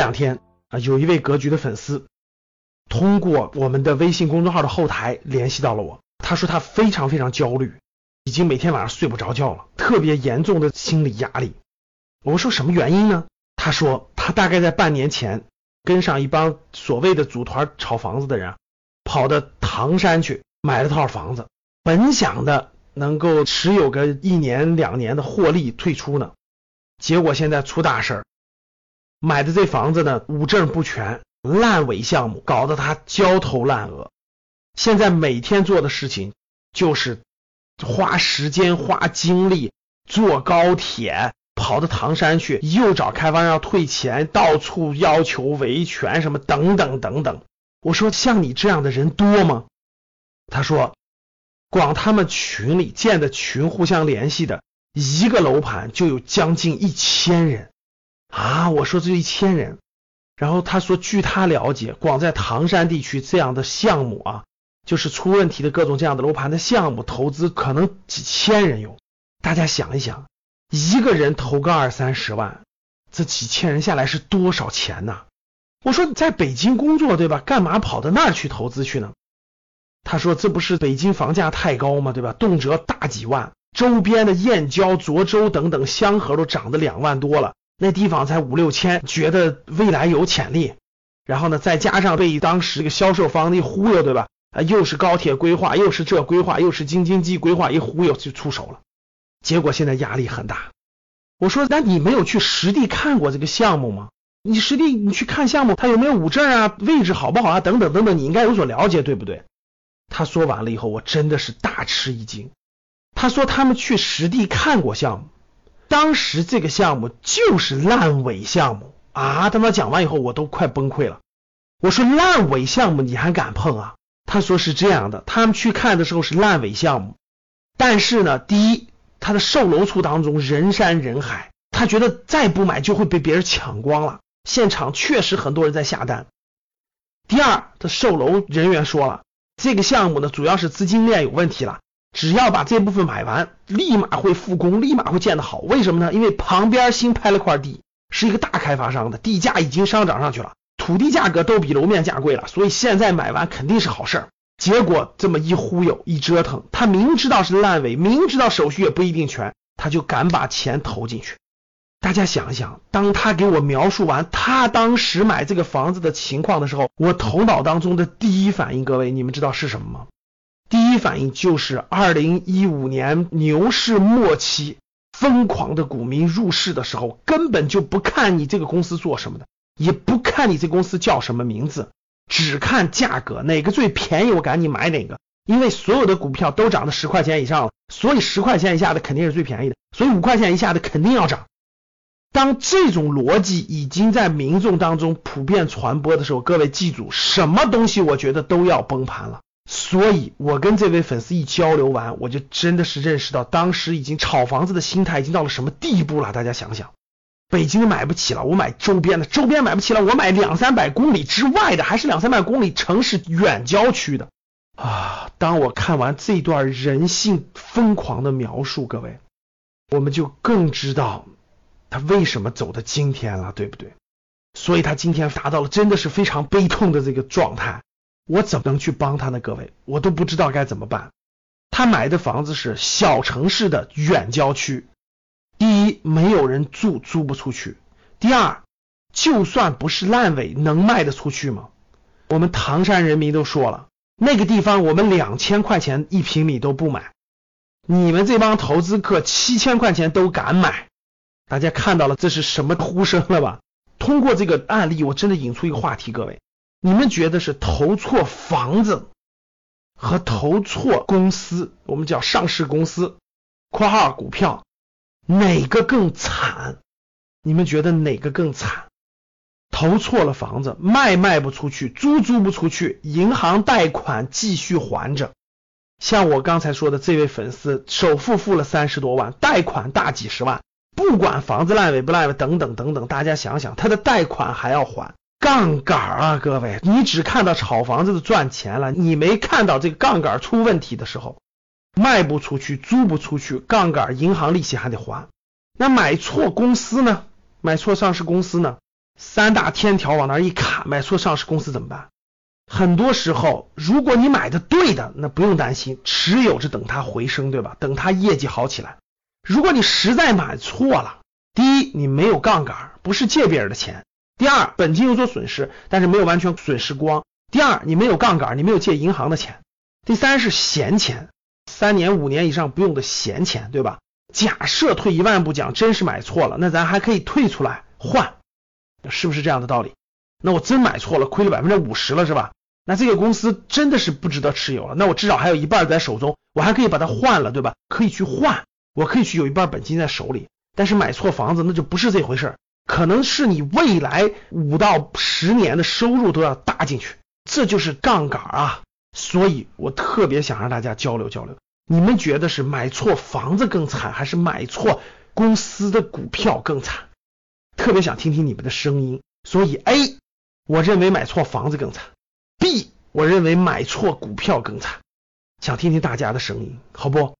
两天啊，有一位格局的粉丝通过我们的微信公众号的后台联系到了我，他说他非常非常焦虑，已经每天晚上睡不着觉了，特别严重的心理压力。我说什么原因呢？他说他大概在半年前跟上一帮所谓的组团炒房子的人，跑到唐山去买了套房子，本想的能够持有个一年两年的获利退出呢，结果现在出大事儿。买的这房子呢，五证不全，烂尾项目，搞得他焦头烂额。现在每天做的事情就是花时间、花精力坐高铁跑到唐山去，又找开发商退钱，到处要求维权什么等等等等。我说像你这样的人多吗？他说，光他们群里建的群互相联系的一个楼盘就有将近一千人。啊，我说这一千人，然后他说，据他了解，光在唐山地区这样的项目啊，就是出问题的各种这样的楼盘的项目，投资可能几千人有。大家想一想，一个人投个二三十万，这几千人下来是多少钱呢？我说在北京工作对吧？干嘛跑到那儿去投资去呢？他说这不是北京房价太高吗？对吧？动辄大几万，周边的燕郊、涿州等等香河都涨得两万多了。那地方才五六千，觉得未来有潜力，然后呢，再加上被当时这个销售方一忽悠，对吧？啊，又是高铁规划，又是这规划，又是京津冀规划，一忽悠就出手了，结果现在压力很大。我说，那你没有去实地看过这个项目吗？你实地你去看项目，它有没有五证啊？位置好不好啊？等等等等，你应该有所了解，对不对？他说完了以后，我真的是大吃一惊。他说他们去实地看过项目。当时这个项目就是烂尾项目啊！他妈讲完以后我都快崩溃了。我说烂尾项目你还敢碰啊？他说是这样的，他们去看的时候是烂尾项目，但是呢，第一，他的售楼处当中人山人海，他觉得再不买就会被别人抢光了。现场确实很多人在下单。第二，他售楼人员说了，这个项目呢主要是资金链有问题了。只要把这部分买完，立马会复工，立马会建得好。为什么呢？因为旁边新拍了块地，是一个大开发商的，地价已经上涨上去了，土地价格都比楼面价贵了，所以现在买完肯定是好事儿。结果这么一忽悠一折腾，他明知道是烂尾，明知道手续也不一定全，他就敢把钱投进去。大家想一想，当他给我描述完他当时买这个房子的情况的时候，我头脑当中的第一反应，各位你们知道是什么吗？第一反应就是二零一五年牛市末期，疯狂的股民入市的时候，根本就不看你这个公司做什么的，也不看你这公司叫什么名字，只看价格，哪个最便宜我赶紧买哪个，因为所有的股票都涨到十块钱以上了，所以十块钱以下的肯定是最便宜的，所以五块钱以下的肯定要涨。当这种逻辑已经在民众当中普遍传播的时候，各位记住，什么东西我觉得都要崩盘了。所以，我跟这位粉丝一交流完，我就真的是认识到，当时已经炒房子的心态已经到了什么地步了。大家想想，北京买不起了，我买周边的；周边买不起了，我买两三百公里之外的，还是两三百公里城市远郊区的啊！当我看完这段人性疯狂的描述，各位，我们就更知道他为什么走到今天了，对不对？所以他今天达到了真的是非常悲痛的这个状态。我怎么能去帮他呢？各位，我都不知道该怎么办。他买的房子是小城市的远郊区，第一没有人住，租不出去；第二，就算不是烂尾，能卖得出去吗？我们唐山人民都说了，那个地方我们两千块钱一平米都不买，你们这帮投资客七千块钱都敢买，大家看到了这是什么呼声了吧？通过这个案例，我真的引出一个话题，各位。你们觉得是投错房子和投错公司，我们叫上市公司（括号股票），哪个更惨？你们觉得哪个更惨？投错了房子，卖卖不出去，租租不出去，银行贷款继续还着。像我刚才说的这位粉丝，首付付了三十多万，贷款大几十万，不管房子烂尾不烂尾，等等等等，大家想想，他的贷款还要还。杠杆啊，各位，你只看到炒房子的赚钱了，你没看到这个杠杆出问题的时候，卖不出去，租不出去，杠杆银行利息还得还。那买错公司呢？买错上市公司呢？三大天条往那一卡，买错上市公司怎么办？很多时候，如果你买的对的，那不用担心，持有着等它回升，对吧？等它业绩好起来。如果你实在买错了，第一，你没有杠杆，不是借别人的钱；第二，本金有所损失，但是没有完全损失光；第二，你没有杠杆，你没有借银行的钱；第三是闲钱，三年五年以上不用的闲钱，对吧？假设退一万步讲，真是买错了，那咱还可以退出来换，是不是这样的道理？那我真买错了，亏了百分之五十了，是吧？那这个公司真的是不值得持有了，那我至少还有一半在手中，我还可以把它换了，对吧？可以去换，我可以去有一半本金在手里。但是买错房子那就不是这回事，可能是你未来五到十年的收入都要搭进去，这就是杠杆啊。所以我特别想让大家交流交流，你们觉得是买错房子更惨，还是买错公司的股票更惨？特别想听听你们的声音。所以 A，我认为买错房子更惨。B，我认为买错股票更惨，想听听大家的声音，好不？